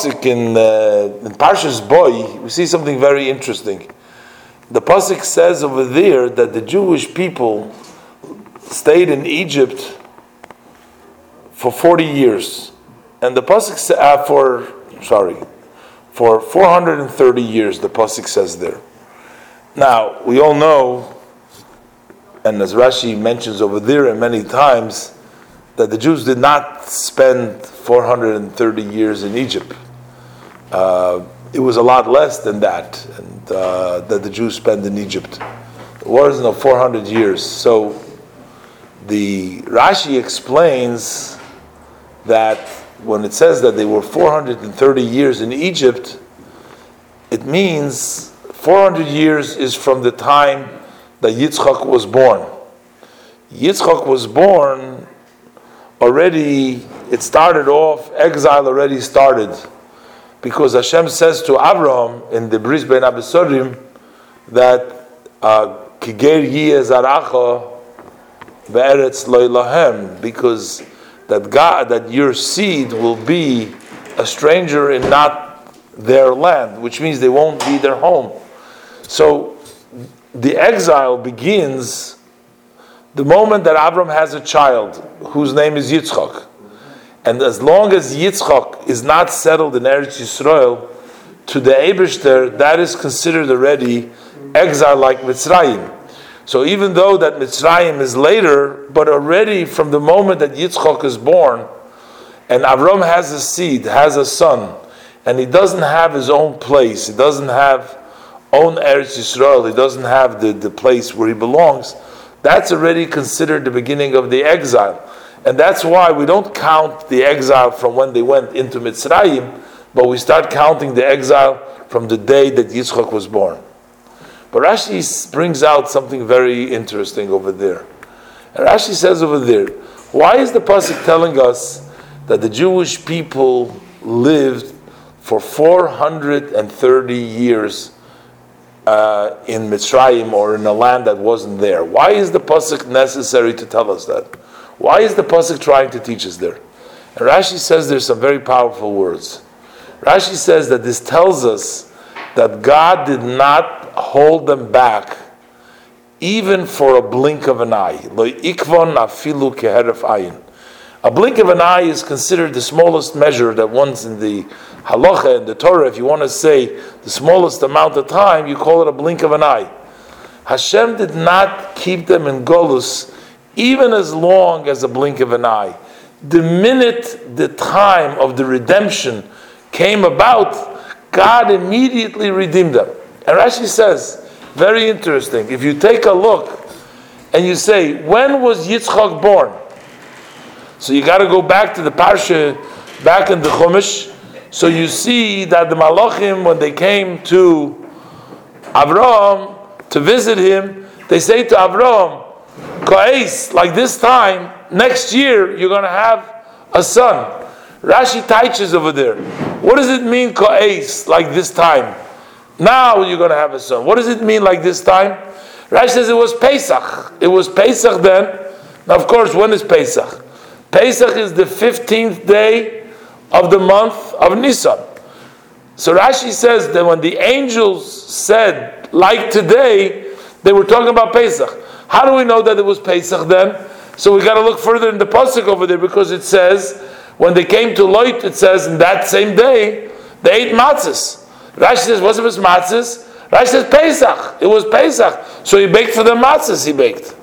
pasuk in uh, in Parshas Boy, we see something very interesting. The pasuk says over there that the Jewish people stayed in Egypt for forty years, and the pasuk uh, for sorry for four hundred and thirty years. The pasuk says there. Now we all know, and as Rashi mentions over there, and many times that the Jews did not spend 430 years in Egypt. Uh, it was a lot less than that, and uh, that the Jews spent in Egypt. It wasn't of 400 years. So the Rashi explains that when it says that they were 430 years in Egypt, it means 400 years is from the time that Yitzchak was born. Yitzchak was born already it started off exile already started because Hashem says to Abraham in the Bris Bein Abisorim that uh, Kiger Yeh Zaracha Be'eretz Loilahem because that God that your seed will be a stranger in not their land which means they won't be their home. So the exile begins the moment that Abram has a child whose name is Yitzchak, and as long as Yitzchak is not settled in Eretz Yisrael, to the Ebershter, that is considered already exile like Mitzrayim. So even though that Mitzrayim is later, but already from the moment that Yitzchak is born, and Avram has a seed, has a son, and he doesn't have his own place, he doesn't have own Eretz Yisrael, he doesn't have the, the place where he belongs, that's already considered the beginning of the exile. And that's why we don't count the exile from when they went into Mitzrayim, but we start counting the exile from the day that Yitzchak was born. But Rashi brings out something very interesting over there. And Rashi says over there, why is the Pasuk telling us that the Jewish people lived for 430 years uh, in Mitzrayim or in a land that wasn't there. Why is the pasuk necessary to tell us that? Why is the pasuk trying to teach us there? And Rashi says there's some very powerful words. Rashi says that this tells us that God did not hold them back even for a blink of an eye. Lo ikvon afilu keheref ayin. A blink of an eye is considered the smallest measure that one's in the halacha and the Torah. If you want to say the smallest amount of time, you call it a blink of an eye. Hashem did not keep them in Golus even as long as a blink of an eye. The minute the time of the redemption came about, God immediately redeemed them. And Rashi says, very interesting, if you take a look and you say, when was Yitzchak born? So you got to go back to the parsha, back in the Chumash. So you see that the Malachim, when they came to Avraham to visit him, they say to Avraham, Ko'es, like this time, next year, you're going to have a son. Rashi teaches over there. What does it mean, Ko'es, like this time? Now you're going to have a son. What does it mean, like this time? Rashi says it was Pesach. It was Pesach then. Now, of course, when is Pesach? Pesach is the 15th day of the month of Nisan. So Rashi says that when the angels said, like today, they were talking about Pesach. How do we know that it was Pesach then? So we got to look further in the pasuk over there because it says when they came to Loit, it says in that same day they ate matzahs. Rashi says, "What's it was matzahs?" Rashi says Pesach. It was Pesach, so he baked for the matzahs. He baked.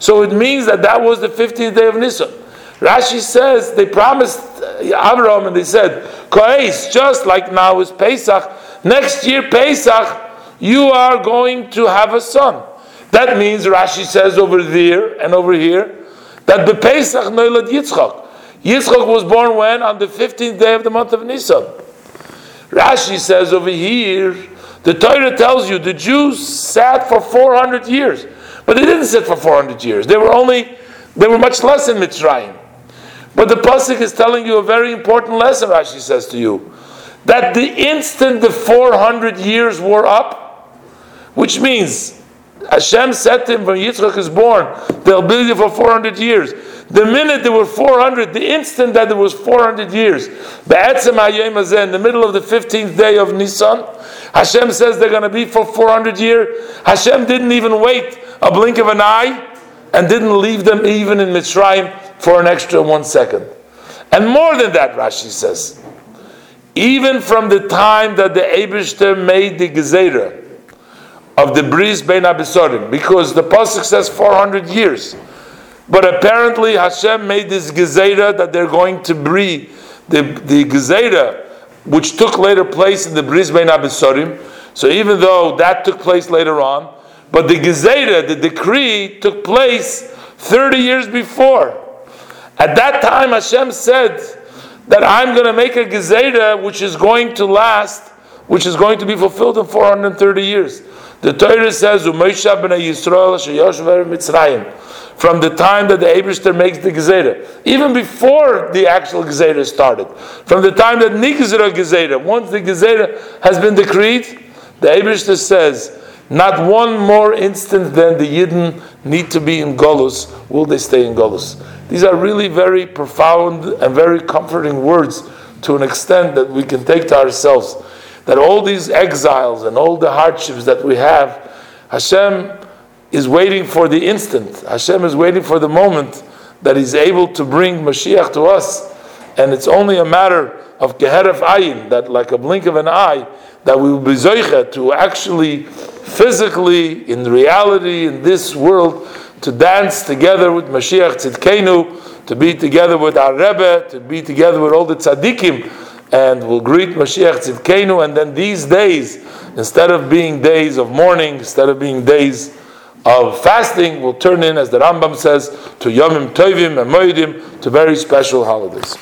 So it means that that was the 15th day of Nisan. Rashi says they promised uh, Abraham and they said, Koes, just like now is Pesach, next year Pesach, you are going to have a son. That means Rashi says over there and over here that the Pesach noilad Yitzchak. Yitzchak was born when? On the 15th day of the month of Nisan. Rashi says over here, the Torah tells you the Jews sat for 400 years. But they didn't sit for 400 years. They were only, they were much less in Mitzrayim. But the Pasuk is telling you a very important lesson, Rashi says to you. That the instant the 400 years were up, which means Hashem said to him when Yitzchak is born, they'll build you for 400 years. The minute there were 400, the instant that there was 400 years, in the middle of the 15th day of Nisan, Hashem says they're going to be for 400 years. Hashem didn't even wait a blink of an eye and didn't leave them even in Mitzrayim for an extra one second. And more than that, Rashi says, even from the time that the Abishter made the Gezerah of the Bris Bein Abisorim, because the Pasuk says 400 years. But apparently Hashem made this Gezerah that they're going to breathe the, the Gezerah, which took later place in the Bris Bein Abisorim. So even though that took place later on, but the Gezerah, the decree, took place 30 years before. At that time, Hashem said that I'm going to make a Gezerah which is going to last, which is going to be fulfilled in 430 years. The Torah says, from the time that the Abishter makes the Gezerah, even before the actual Gezerah started, from the time that Nigzera Gezerah, once the Gezerah has been decreed, the Abishter says, not one more instant than the Yidden need to be in Golus, will they stay in Golus. These are really very profound and very comforting words to an extent that we can take to ourselves. That all these exiles and all the hardships that we have, Hashem is waiting for the instant. Hashem is waiting for the moment that He's able to bring Mashiach to us. And it's only a matter of Geheref Ayin, that like a blink of an eye, that we will be Zoicha to actually physically, in reality, in this world, to dance together with Mashiach Tzidkenu, to be together with our Rebbe, to be together with all the tzaddikim, and we'll greet Mashiach Tzidkenu, and then these days, instead of being days of mourning, instead of being days of fasting, will turn in, as the Rambam says, to Yomim Tovim and Moedim, to very special holidays.